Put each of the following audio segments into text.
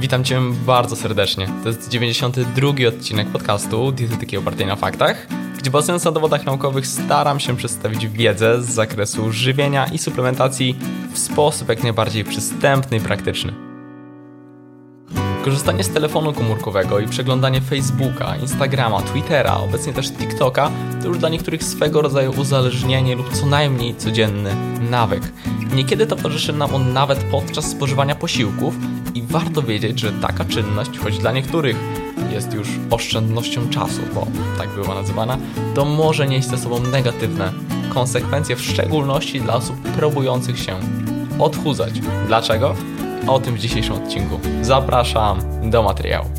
Witam Cię bardzo serdecznie. To jest 92 odcinek podcastu Dietetyki opartej na faktach, gdzie bazując na dowodach naukowych staram się przedstawić wiedzę z zakresu żywienia i suplementacji w sposób jak najbardziej przystępny i praktyczny. Korzystanie z telefonu komórkowego i przeglądanie Facebooka, Instagrama, Twittera, obecnie też TikToka to już dla niektórych swego rodzaju uzależnienie lub co najmniej codzienny nawyk. Niekiedy towarzyszy nam on nawet podczas spożywania posiłków i warto wiedzieć, że taka czynność, choć dla niektórych jest już oszczędnością czasu, bo tak była nazywana, to może nieść ze sobą negatywne konsekwencje, w szczególności dla osób próbujących się odchudzać. Dlaczego? o tym w dzisiejszym odcinku. Zapraszam do materiału.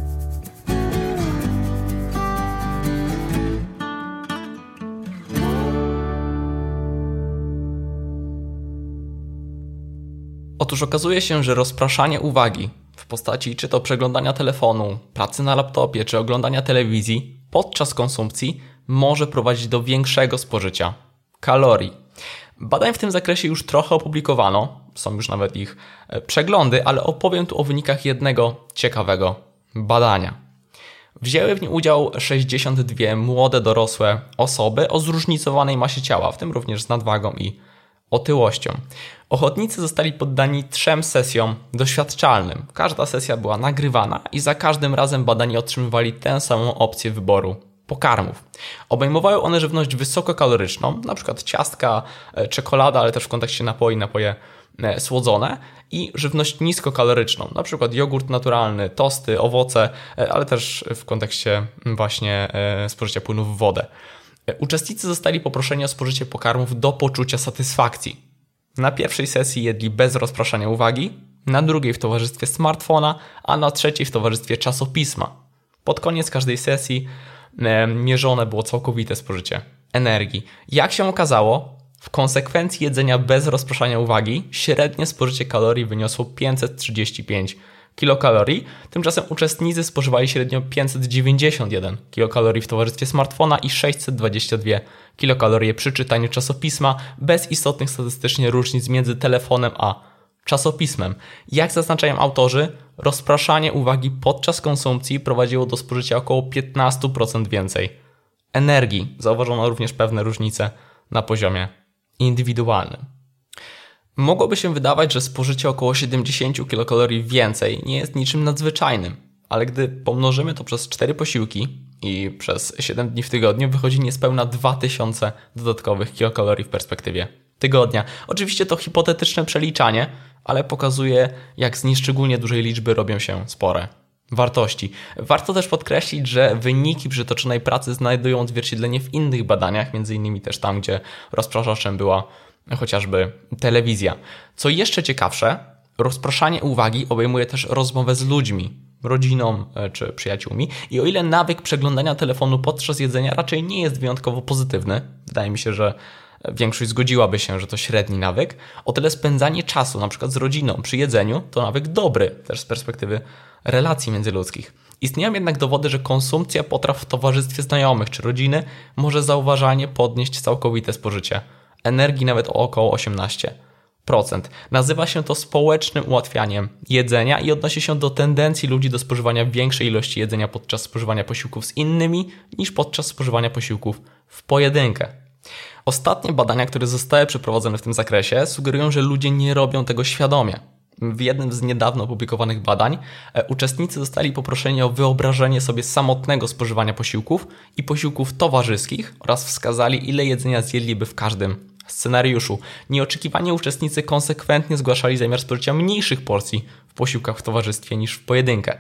Otóż okazuje się, że rozpraszanie uwagi w postaci czy to przeglądania telefonu, pracy na laptopie, czy oglądania telewizji podczas konsumpcji może prowadzić do większego spożycia kalorii. Badań w tym zakresie już trochę opublikowano, są już nawet ich e, przeglądy, ale opowiem tu o wynikach jednego ciekawego badania. Wzięły w nim udział 62 młode dorosłe osoby o zróżnicowanej masie ciała, w tym również z nadwagą i otyłością. Ochotnicy zostali poddani trzem sesjom doświadczalnym. Każda sesja była nagrywana i za każdym razem badani otrzymywali tę samą opcję wyboru pokarmów. Obejmowały one żywność wysokokaloryczną, np. ciastka, e, czekolada, ale też w kontekście napoi, napoje e, słodzone i żywność niskokaloryczną, np. jogurt naturalny, tosty, owoce, e, ale też w kontekście właśnie spożycia płynów w wodę. Uczestnicy zostali poproszeni o spożycie pokarmów do poczucia satysfakcji. Na pierwszej sesji jedli bez rozpraszania uwagi, na drugiej w towarzystwie smartfona, a na trzeciej w towarzystwie czasopisma. Pod koniec każdej sesji E, mierzone było całkowite spożycie energii. Jak się okazało, w konsekwencji jedzenia bez rozproszania uwagi średnie spożycie kalorii wyniosło 535 kilokalorii, tymczasem uczestnicy spożywali średnio 591 kilokalorii w towarzystwie smartfona i 622 kilokalorie przy czytaniu czasopisma, bez istotnych statystycznie różnic między telefonem a czasopismem. Jak zaznaczają autorzy, rozpraszanie uwagi podczas konsumpcji prowadziło do spożycia około 15% więcej energii. Zauważono również pewne różnice na poziomie indywidualnym. Mogłoby się wydawać, że spożycie około 70 kilokalorii więcej nie jest niczym nadzwyczajnym, ale gdy pomnożymy to przez 4 posiłki i przez 7 dni w tygodniu, wychodzi niespełna 2000 dodatkowych kilokalorii w perspektywie tygodnia. Oczywiście to hipotetyczne przeliczanie, ale pokazuje, jak z nieszczególnie dużej liczby robią się spore wartości. Warto też podkreślić, że wyniki przytoczonej pracy znajdują odzwierciedlenie w innych badaniach, między innymi też tam, gdzie rozpraszaczem była chociażby telewizja. Co jeszcze ciekawsze, rozpraszanie uwagi obejmuje też rozmowę z ludźmi, rodziną e, czy przyjaciółmi. I o ile nawyk przeglądania telefonu podczas jedzenia raczej nie jest wyjątkowo pozytywny, wydaje mi się, że większość zgodziłaby się, że to średni nawyk, o tyle spędzanie czasu na przykład z rodziną przy jedzeniu to nawyk dobry, też z perspektywy relacji międzyludzkich. Istnieją jednak dowody, że konsumpcja potraw w towarzystwie znajomych czy rodziny może zauważalnie podnieść całkowite spożycie energii nawet o około 18%. Nazywa się to społecznym ułatwianiem jedzenia i odnosi się do tendencji ludzi do spożywania większej ilości jedzenia podczas spożywania posiłków z innymi niż podczas spożywania posiłków w pojedynkę. Ostatnie badania, które zostały przeprowadzone w tym zakresie, sugerują, że ludzie nie robią tego świadomie. W jednym z niedawno opublikowanych badań e, uczestnicy zostali poproszeni o wyobrażenie sobie samotnego spożywania posiłków i posiłków towarzyskich oraz wskazali, ile jedzenia zjedliby w każdym scenariuszu. Nieoczekiwanie uczestnicy konsekwentnie zgłaszali zamiar spożycia mniejszych porcji w posiłkach w towarzystwie niż w pojedynkę.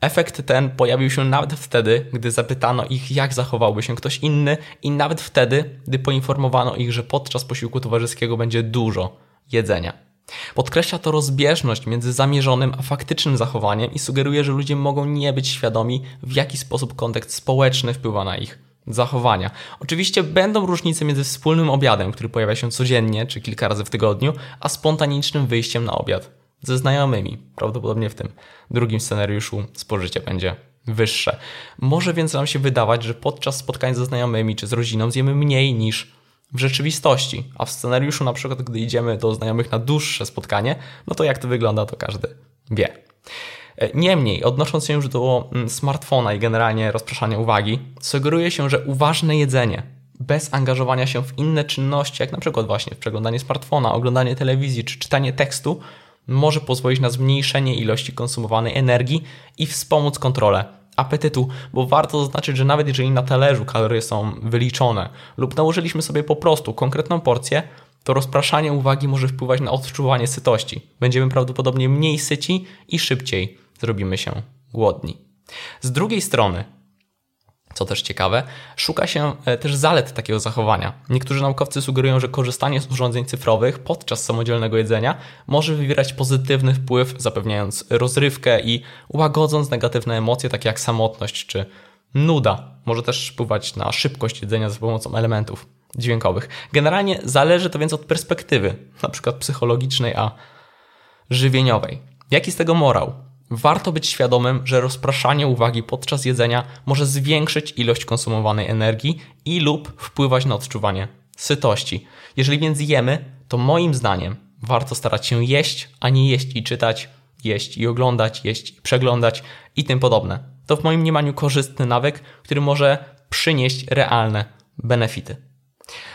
Efekt ten pojawił się nawet wtedy, gdy zapytano ich, jak zachowałby się ktoś inny, i nawet wtedy, gdy poinformowano ich, że podczas posiłku towarzyskiego będzie dużo jedzenia. Podkreśla to rozbieżność między zamierzonym a faktycznym zachowaniem i sugeruje, że ludzie mogą nie być świadomi, w jaki sposób kontekst społeczny wpływa na ich zachowania. Oczywiście będą różnice między wspólnym obiadem, który pojawia się codziennie czy kilka razy w tygodniu, a spontanicznym wyjściem na obiad ze znajomymi. Prawdopodobnie w tym drugim scenariuszu spożycie będzie wyższe. Może więc nam się wydawać, że podczas spotkań ze znajomymi czy z rodziną zjemy mniej niż w rzeczywistości, a w scenariuszu na przykład, gdy idziemy do znajomych na dłuższe spotkanie, no to jak to wygląda, to każdy wie. Niemniej, odnosząc się już do mm, smartfona i generalnie rozpraszania uwagi, sugeruje się, że uważne jedzenie bez angażowania się w inne czynności, jak na przykład właśnie przeglądanie smartfona, oglądanie telewizji czy czytanie tekstu, może pozwolić na zmniejszenie ilości konsumowanej energii i wspomóc kontrolę apetytu, bo warto zaznaczyć, że nawet jeżeli na talerzu kalorie są wyliczone lub nałożyliśmy sobie po prostu konkretną porcję, to rozpraszanie uwagi może wpływać na odczuwanie sytości. Będziemy prawdopodobnie mniej syci i szybciej zrobimy się głodni. Z drugiej strony, co też ciekawe, szuka się e, też zalet takiego zachowania. Niektórzy naukowcy sugerują, że korzystanie z urządzeń cyfrowych podczas samodzielnego jedzenia może wywierać pozytywny wpływ, zapewniając rozrywkę i łagodząc negatywne emocje, takie jak samotność czy nuda. Może też wpływać na szybkość jedzenia za pomocą elementów dźwiękowych. Generalnie zależy to więc od perspektywy, na przykład psychologicznej, a żywieniowej. Jaki z tego morał? Warto być świadomym, że rozpraszanie uwagi podczas jedzenia może zwiększyć ilość konsumowanej energii i lub wpływać na odczuwanie sytości. Jeżeli więc jemy, to moim zdaniem warto starać się jeść, a nie jeść i czytać, jeść i oglądać, jeść i przeglądać i tym podobne. To w moim mniemaniu korzystny nawyk, który może przynieść realne benefity.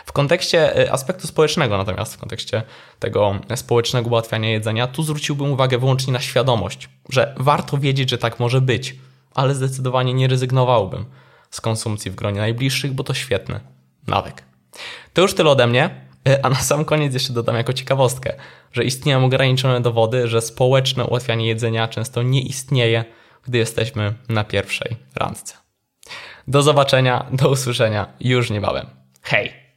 W kontekście y, aspektu społecznego, natomiast w kontekście tego społecznego ułatwiania jedzenia, tu zwróciłbym uwagę wyłącznie na świadomość, że warto wiedzieć, że tak może być, ale zdecydowanie nie rezygnowałbym z konsumpcji w gronie najbliższych, bo to świetny nawyk. To już tyle ode mnie, y, a na sam koniec jeszcze dodam jako ciekawostkę, że istnieją ograniczone dowody, że społeczne ułatwianie jedzenia często nie istnieje, gdy jesteśmy na pierwszej randce. Do zobaczenia, do usłyszenia już niebawem. Hej!